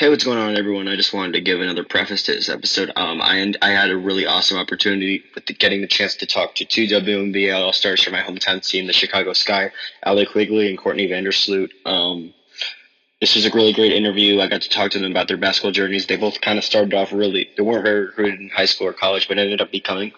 Hey, what's going on, everyone? I just wanted to give another preface to this episode. Um, I I had a really awesome opportunity with the, getting the chance to talk to two WNBA All Stars from my hometown team, the Chicago Sky, Allie Quigley and Courtney Vandersloot. Um, this was a really great interview. I got to talk to them about their basketball journeys. They both kind of started off really. They weren't very recruited in high school or college, but ended up becoming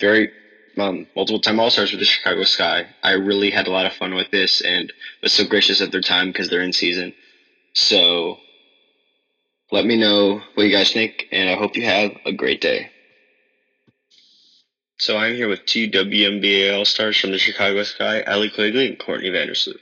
very um, multiple time All Stars with the Chicago Sky. I really had a lot of fun with this and was so gracious of their time because they're in season. So let me know what you guys think, and I hope you have a great day. So I'm here with two WNBA All Stars from the Chicago Sky, Allie Quigley and Courtney Vandersloot.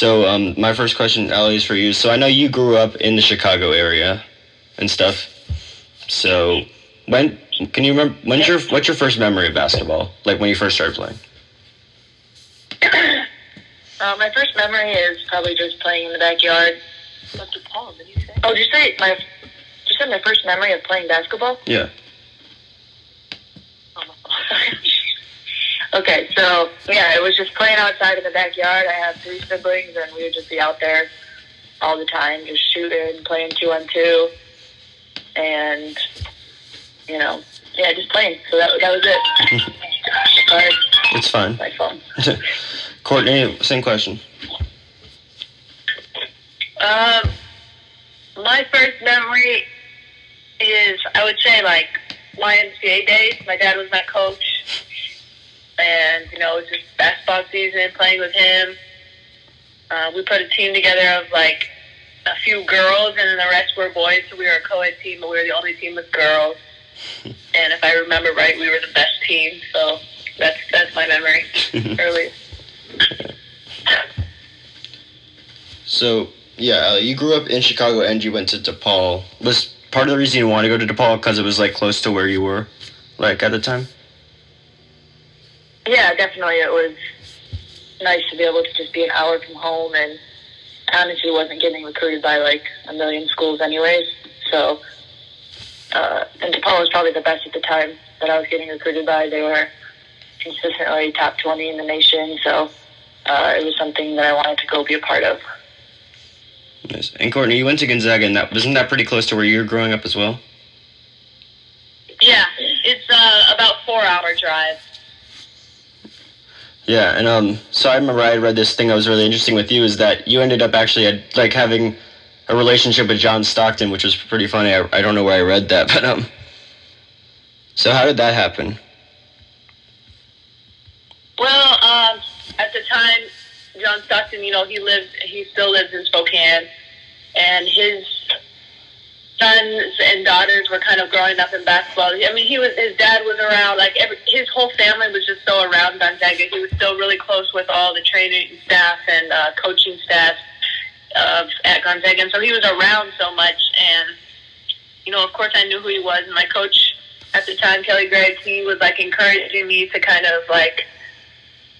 So, um, my first question, Allie, is for you. So, I know you grew up in the Chicago area and stuff. So, when can you remember? When's your what's your first memory of basketball? Like when you first started playing? Uh, my first memory is probably just playing in the backyard. Dr. Paul, did you say? Oh, did you say my? Just said my first memory of playing basketball. Yeah. Okay, so yeah, it was just playing outside in the backyard. I have three siblings, and we would just be out there all the time, just shooting, playing two on two, and you know, yeah, just playing. So that that was it. Sorry. It's fine. My phone. Courtney, same question. Um, my first memory is I would say like YMCA days. My dad was my coach and you know, it was just basketball season, playing with him. Uh, we put a team together of like a few girls, and then the rest were boys. So we were a co-ed team, but we were the only team with girls. and if I remember right, we were the best team. So that's that's my memory early. So yeah, uh, you grew up in Chicago and you went to DePaul. Was part of the reason you wanted to go to DePaul because it was like close to where you were, like at the time? Yeah, definitely. It was nice to be able to just be an hour from home, and honestly, wasn't getting recruited by like a million schools, anyways. So, uh, and DePaul was probably the best at the time that I was getting recruited by. They were consistently top twenty in the nation, so uh, it was something that I wanted to go be a part of. Nice. And Courtney, you went to Gonzaga, and that wasn't that pretty close to where you were growing up as well? Yeah, it's uh, about four hour drive. Yeah, and um, so I remember I read this thing that was really interesting with you is that you ended up actually had, like having a relationship with John Stockton, which was pretty funny. I, I don't know where I read that, but um, so how did that happen? Well, um, at the time, John Stockton, you know, he lived, he still lives in Spokane, and his sons and daughters were kind of growing up in basketball. I mean, he was his dad was around. Like every, his whole family was just so around Gonzaga. He was still really close with all the training staff and uh, coaching staff of at Gonzaga, and so he was around so much. And you know, of course, I knew who he was. And my coach at the time, Kelly Graves, he was like encouraging me to kind of like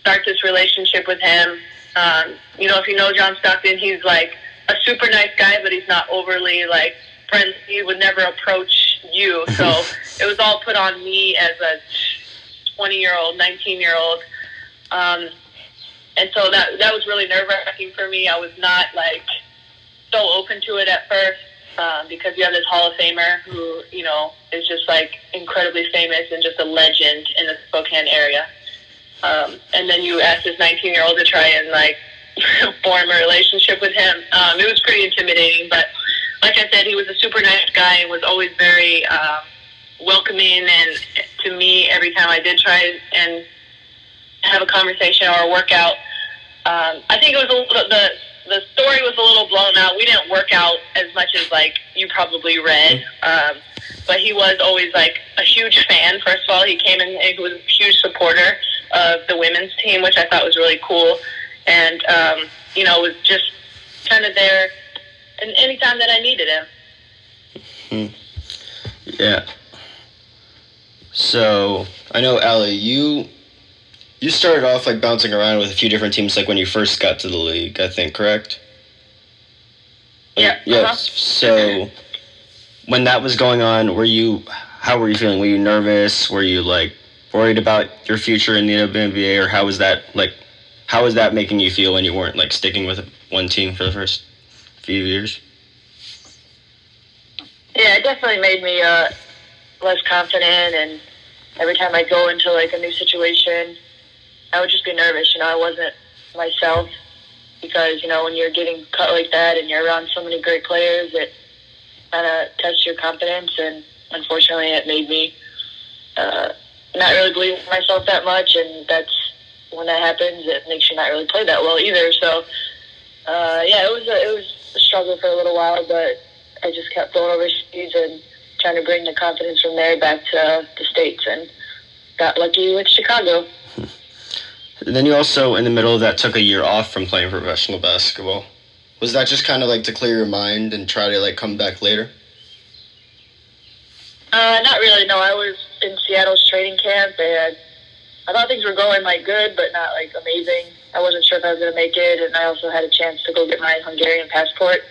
start this relationship with him. Um, you know, if you know John Stockton, he's like a super nice guy, but he's not overly like friends, he would never approach you. So it was all put on me as a 20 year old, 19 year old. Um, and so that that was really nerve wracking for me. I was not like so open to it at first um, because you have this Hall of Famer who you know is just like incredibly famous and just a legend in the Spokane area. Um, and then you ask this 19 year old to try and like form a relationship with him. Um, it was pretty intimidating, but like I said, he was a super nice guy and was always very uh, welcoming and to me every time I did try and have a conversation or a workout. Um, I think it was a little, the the story was a little blown out. We didn't work out as much as like you probably read, um, but he was always like a huge fan. First of all, he came in and he was a huge supporter of the women's team, which I thought was really cool, and um, you know was just kind of there and anytime that I needed him. Hmm. Yeah. So I know Allie, you you started off like bouncing around with a few different teams, like when you first got to the league. I think correct. Yeah. Yes. uh-huh. So when that was going on, were you? How were you feeling? Were you nervous? Were you like worried about your future in the WNBA, or how was that like? How was that making you feel when you weren't like sticking with one team for the first few years? Yeah, it definitely made me uh, less confident, and every time I go into like a new situation, I would just be nervous. You know, I wasn't myself because you know when you're getting cut like that and you're around so many great players, it kind of tests your confidence, and unfortunately, it made me uh, not really believe in myself that much, and that's when that happens, it makes you not really play that well either. So, uh, yeah, it was a, it was a struggle for a little while, but I just kept going overseas and trying to bring the confidence from there back to the states, and got lucky with Chicago. And then you also, in the middle of that, took a year off from playing professional basketball. Was that just kind of like to clear your mind and try to like come back later? Uh, not really. No, I was in Seattle's training camp, and I thought things were going like good, but not like amazing. I wasn't sure if I was going to make it, and I also had a chance to go get my Hungarian passport,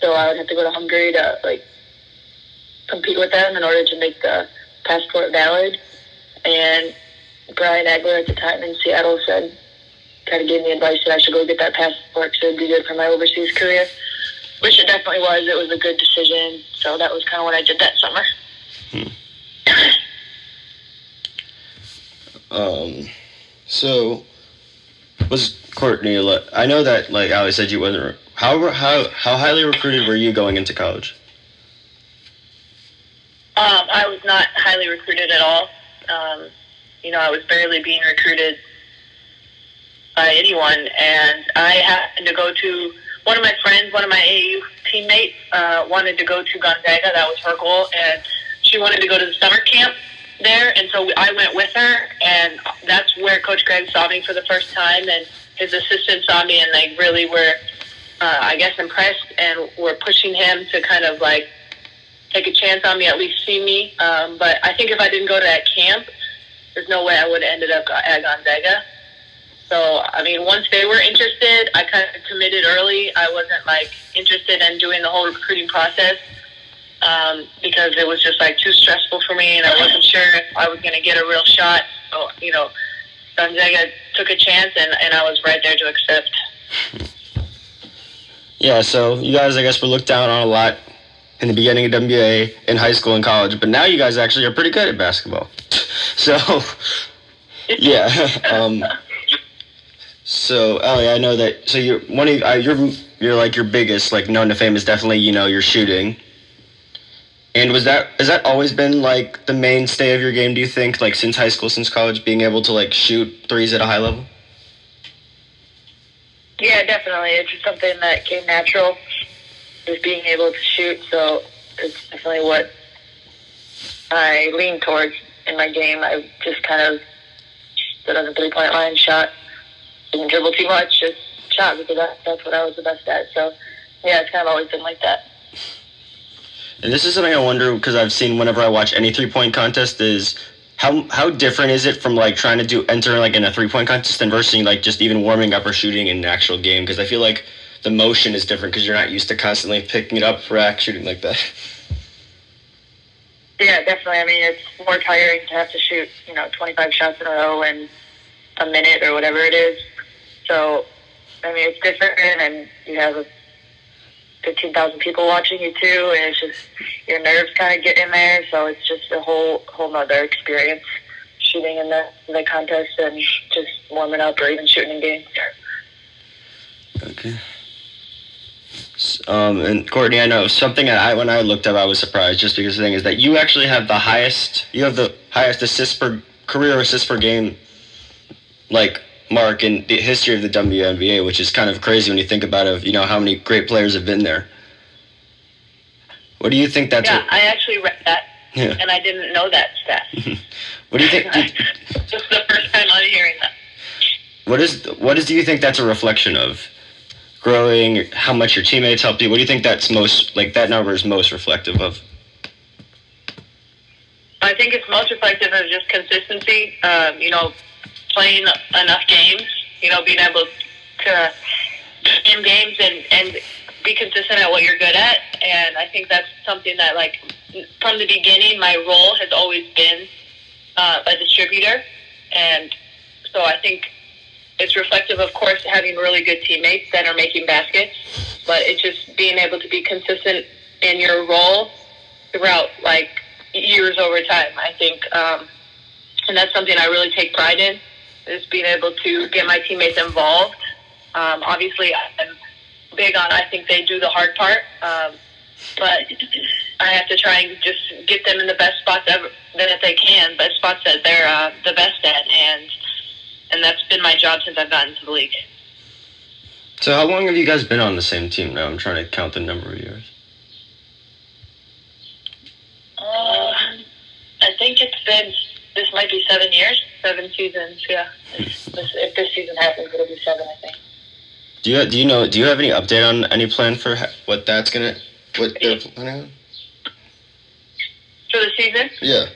so I would have to go to Hungary to like compete with them in order to make the passport valid. And Brian Agler at the time in Seattle said, kind of gave me advice that I should go get that passport because it would be good for my overseas career, which it definitely was. It was a good decision, so that was kind of what I did that summer. Hmm. Um, so was Courtney? I know that like Allie said you wasn't. How how how highly recruited were you going into college? Um, I was not highly recruited at all. Um, you know, I was barely being recruited by anyone, and I happened to go to one of my friends, one of my AU teammates, uh, wanted to go to Gonzaga. That was her goal, and she wanted to go to the summer camp there, and so I went with her, and that's where Coach Graves saw me for the first time, and his assistant saw me, and like really were, uh, I guess, impressed, and were pushing him to kind of like take a chance on me, at least see me. Um, but I think if I didn't go to that camp, there's no way I would have ended up at Gonzaga. So, I mean, once they were interested, I kind of committed early. I wasn't like interested in doing the whole recruiting process um, because it was just like too stressful for me, and I wasn't sure if I was going to get a real shot. So, you know, Gonzaga took a chance, and, and I was right there to accept. Yeah, so you guys, I guess, were looked down on a lot in the beginning of WNBA in high school and college, but now you guys actually are pretty good at basketball. so, yeah. Um, so, Allie, I know that. So you're one of uh, you're you're like your biggest like known to fame is definitely you know your shooting. And was that has that always been like the mainstay of your game? Do you think like since high school, since college, being able to like shoot threes at a high level? Yeah, definitely. It's just something that came natural, is being able to shoot. So it's definitely what I lean towards in my game. I just kind of stood on the three point line, shot, didn't dribble too much, just shot because that, that's what I was the best at. So yeah, it's kind of always been like that. And this is something I wonder because I've seen whenever I watch any three point contest is how how different is it from like trying to do enter like in a three point contest and versus like just even warming up or shooting in an actual game because I feel like the motion is different because you're not used to constantly picking it up for act shooting like that. Yeah, definitely. I mean, it's more tiring to have to shoot, you know, 25 shots in a row in a minute or whatever it is. So, I mean, it's different, and you have a 15,000 people watching you too, and it's just your nerves kind of get in there. So it's just a whole whole nother experience shooting in the the contest and just warming up or even shooting in games. Okay. Um, and Courtney, I know something I when I looked up, I was surprised just because the thing is that you actually have the highest, you have the highest assist per career assist per game, like mark in the history of the WNBA, which is kind of crazy when you think about it. You know how many great players have been there. What do you think that's? yeah, I actually read that, yeah. and I didn't know that stat. What do you think? do you- this is the first time I'm hearing that. What is what is do you think that's a reflection of? Growing, how much your teammates helped you. What do you think that's most like that number is most reflective of? I think it's most reflective of just consistency. Um, you know, playing enough games. You know, being able to in games and and be consistent at what you're good at. And I think that's something that like from the beginning, my role has always been uh, a distributor, and so I think it's reflective, of course, having really good teammates that are making baskets, but it's just being able to be consistent in your role throughout like years over time. I think, um, and that's something I really take pride in is being able to get my teammates involved. Um, obviously, I'm big on. I think they do the hard part, um, but I have to try and just get them in the best spots ever that they can, best spots that they're uh, the best at, and and that's been my job since I've gotten to the league. So, how long have you guys been on the same team now? I'm trying to count the number of years. Uh, I think it's been. This might be seven years, seven seasons. Yeah, if this season happens, it'll be seven, I think. Do you do you know? Do you have any update on any plan for what that's gonna what they're planning on? For the season? Yeah.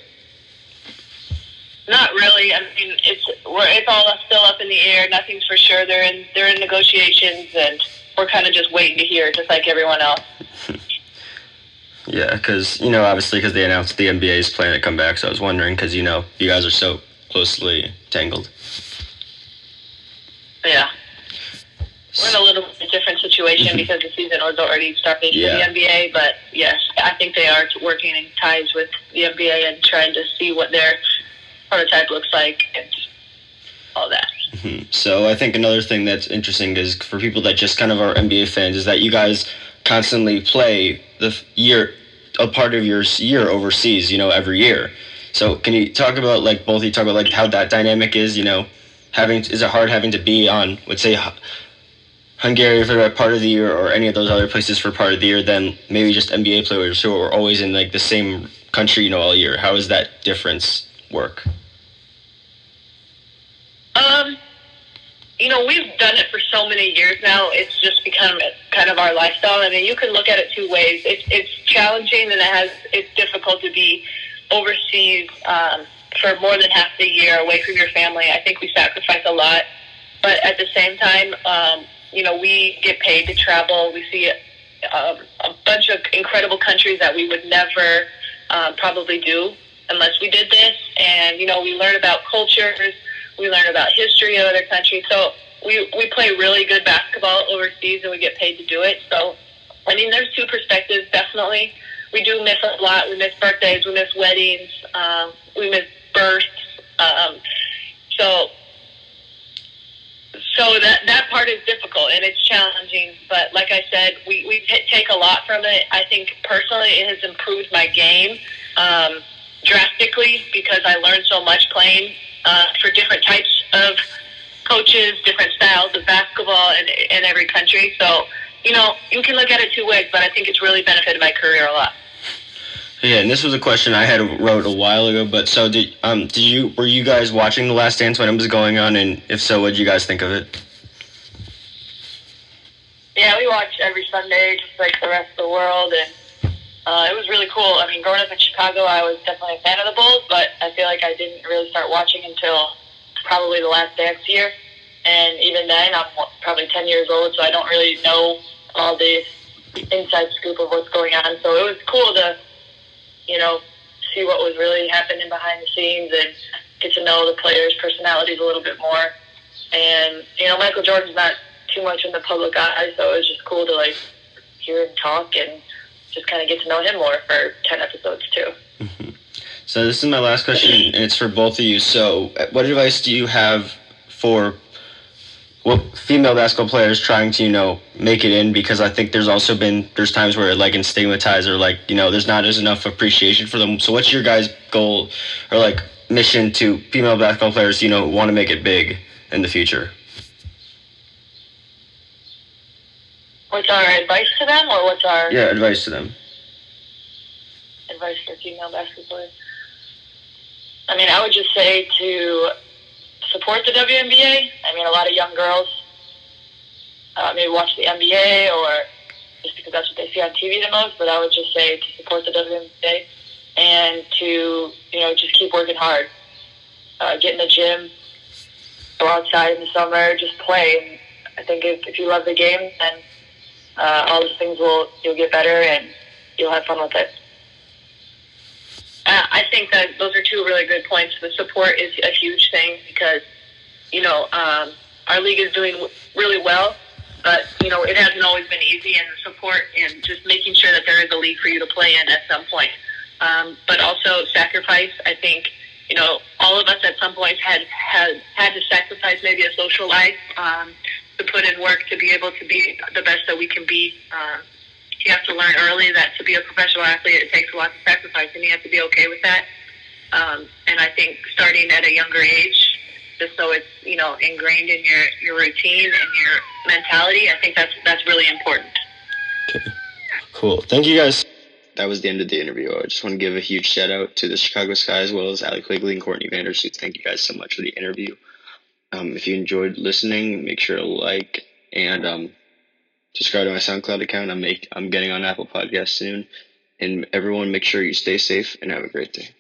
Not really. I mean, it's we're it's all still up in the air. Nothing's for sure. They're in they're in negotiations, and we're kind of just waiting to hear, just like everyone else. yeah, because you know, obviously, because they announced the NBA's plan to come back, so I was wondering, because you know, you guys are so closely tangled. Yeah. We're in a little bit different situation because the season was already starting yeah. for the NBA, but yes, I think they are working in ties with the NBA and trying to see what their prototype looks like and all that. Mm-hmm. So I think another thing that's interesting is for people that just kind of are NBA fans is that you guys constantly play the year a part of your year overseas, you know, every year. So can you talk about like both of you talk about like how that dynamic is, you know, having is it hard having to be on let's say Hungary for part of the year or any of those other places for part of the year than maybe just NBA players who are always in like the same country, you know, all year. How does that difference work? Um, you know, we've done it for so many years now. It's just become kind of our lifestyle. I mean, you can look at it two ways. It's it's challenging and it has it's difficult to be overseas um, for more than half the year away from your family. I think we sacrifice a lot, but at the same time, um, you know, we get paid to travel. We see um, a bunch of incredible countries that we would never um, probably do unless we did this. And you know, we learn about cultures, we learn about history of other countries. So we we play really good basketball overseas, and we get paid to do it. So I mean, there's two perspectives. Definitely, we do miss a lot. We miss birthdays, we miss weddings, um, we miss births. Um, so so that that part is difficult and it's challenging. But like I said, we we t- take a lot from it. I think personally, it has improved my game um, drastically because I learned so much playing uh, for different types of coaches, different styles of basketball in, in every country. So you know, you can look at it two ways, but I think it's really benefited my career a lot. Yeah, and this was a question I had wrote a while ago. But so did um did you were you guys watching The Last Dance when it was going on, and if so, what did you guys think of it? Yeah, we watch every Sunday, just like the rest of the world, and uh, it was really cool. I mean, growing up in Chicago, I was definitely a fan of the Bulls, but I feel like I didn't really start watching until probably the Last Dance year, and even then, I'm probably ten years old, so I don't really know all the inside scoop of what's going on. So it was cool to you know, see what was really happening behind the scenes and get to know the players' personalities a little bit more. And you know, Michael Jordan's not too much in the public eye, so it was just cool to like hear him talk and just kind of get to know him more for ten episodes too. Mm-hmm. So this is my last question, and it's for both of you. So, what advice do you have for well, female basketball players trying to you know make it in because I think there's also been there's times where like in stigmatized or like you know there's not as enough appreciation for them. So what's your guys' goal or like mission to female basketball players you know want to make it big in the future? What's our advice to them, or what's our yeah advice to them? Advice for female basketball players. I mean, I would just say to support the WNBA. I mean, a lot of young girls uh, maybe watch the NBA or just because that's what they see on TV the most. But I would just say to support the WNBA and to you know just keep working hard, uh, get in the gym, go outside in the summer, just play. And I think if, if you love the game, then uh, all those things will you'll get better and you'll have fun with it. Uh, I think that those are two really good points. The support is a huge thing because you know um, our league is doing really well, but you know it hasn't always been easy, and the support and just making sure that there is a league for you to play in at some point. Um, but also sacrifice. I think you know all of us at some point had had had to sacrifice maybe a social life um, to put in work to be able to be the best that we can be. Um, you have to learn early that to be a professional athlete, it takes a lot of sacrifice, and you have to be okay with that. Um, and I think starting at a younger age, just so it's you know ingrained in your your routine and your mentality, I think that's that's really important. Okay, cool. Thank you guys. That was the end of the interview. I just want to give a huge shout out to the Chicago Sky as well as Allie Quigley and Courtney Vandersloot. Thank you guys so much for the interview. Um, if you enjoyed listening, make sure to like and um, subscribe to my SoundCloud account. I'm make I'm getting on Apple Podcast soon. And everyone, make sure you stay safe and have a great day.